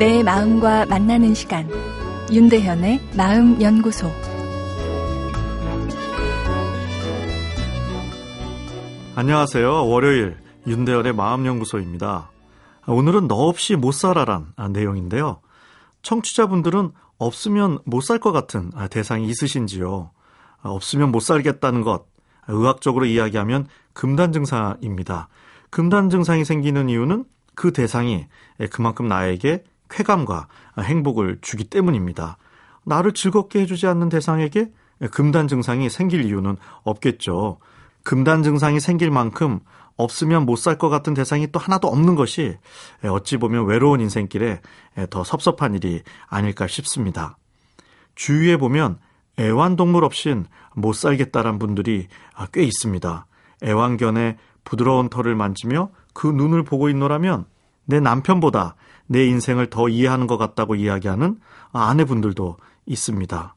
내 마음과 만나는 시간 윤대현의 마음 연구소 안녕하세요. 월요일 윤대현의 마음 연구소입니다. 오늘은 너 없이 못 살아란 내용인데요. 청취자분들은 없으면 못 살 것 같은 대상이 있으신지요? 없으면 못 살겠다는 것, 의학적으로 이야기하면 금단 증상입니다. 금단 증상이 생기는 이유는 그 대상이 그만큼 나에게 쾌감과 행복을 주기 때문입니다. 나를 즐겁게 해주지 않는 대상에게 금단 증상이 생길 이유는 없겠죠. 금단 증상이 생길 만큼 없으면 못 살 것 같은 대상이 또 하나도 없는 것이 어찌 보면 외로운 인생길에 더 섭섭한 일이 아닐까 싶습니다. 주위에 보면 애완동물 없인 못 살겠다란 분들이 꽤 있습니다. 애완견의 부드러운 털을 만지며 그 눈을 보고 있노라면 내 남편보다 내 인생을 더 이해하는 것 같다고 이야기하는 아내분들도 있습니다.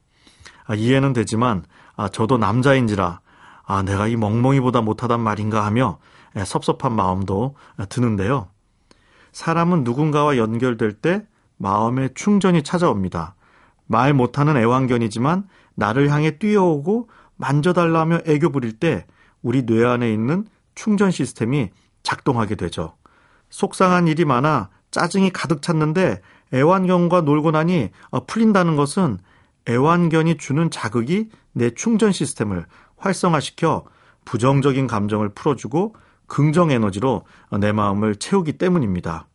아, 이해는 되지만 아, 저도 남자인지라 아, 내가 이 멍멍이보다 못하단 말인가 하며 섭섭한 마음도 드는데요. 사람은 누군가와 연결될 때 마음의 충전이 찾아옵니다. 말 못하는 애완견이지만 나를 향해 뛰어오고 만져달라며 애교 부릴 때 우리 뇌 안에 있는 충전 시스템이 작동하게 되죠. 속상한 일이 많아 짜증이 가득 찼는데 애완견과 놀고 나니 어, 풀린다는 것은 애완견이 주는 자극이 내 충전 시스템을 활성화시켜 부정적인 감정을 풀어주고 긍정 에너지로 내 마음을 채우기 때문입니다.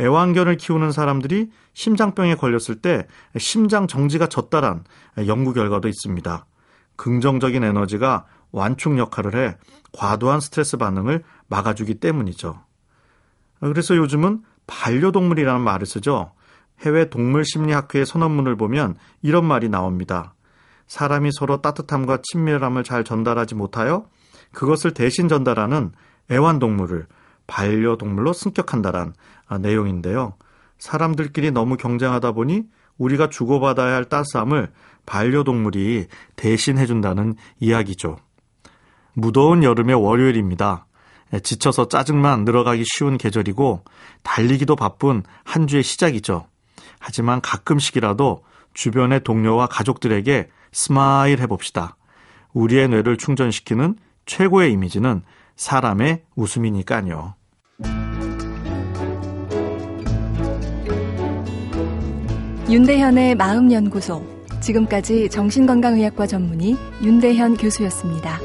애완견을 키우는 사람들이 심장병에 걸렸을 때 심장 정지가 졌다란 연구 결과도 있습니다. 긍정적인 에너지가 완충 역할을 해 과도한 스트레스 반응을 막아주기 때문이죠. 그래서 요즘은 반려동물이라는 말을 쓰죠. 해외 동물심리학회의 선언문을 보면 이런 말이 나옵니다. 사람이 서로 따뜻함과 친밀함을 잘 전달하지 못하여 그것을 대신 전달하는 애완동물을 반려동물로 승격한다란 내용인데요. 사람들끼리 너무 경쟁하다 보니 우리가 주고받아야 할 따스함을 반려동물이 대신해준다는 이야기죠. 무더운 여름의 월요일입니다. 지쳐서 짜증만 늘어가기 쉬운 계절이고 달리기도 바쁜 한 주의 시작이죠. 하지만 가끔씩이라도 주변의 동료와 가족들에게 smile 해봅시다. 우리의 뇌를 충전시키는 최고의 이미지는 사람의 웃음이니까요. 윤대현의 마음연구소. 지금까지 정신건강의학과 전문의 윤대현 교수였습니다.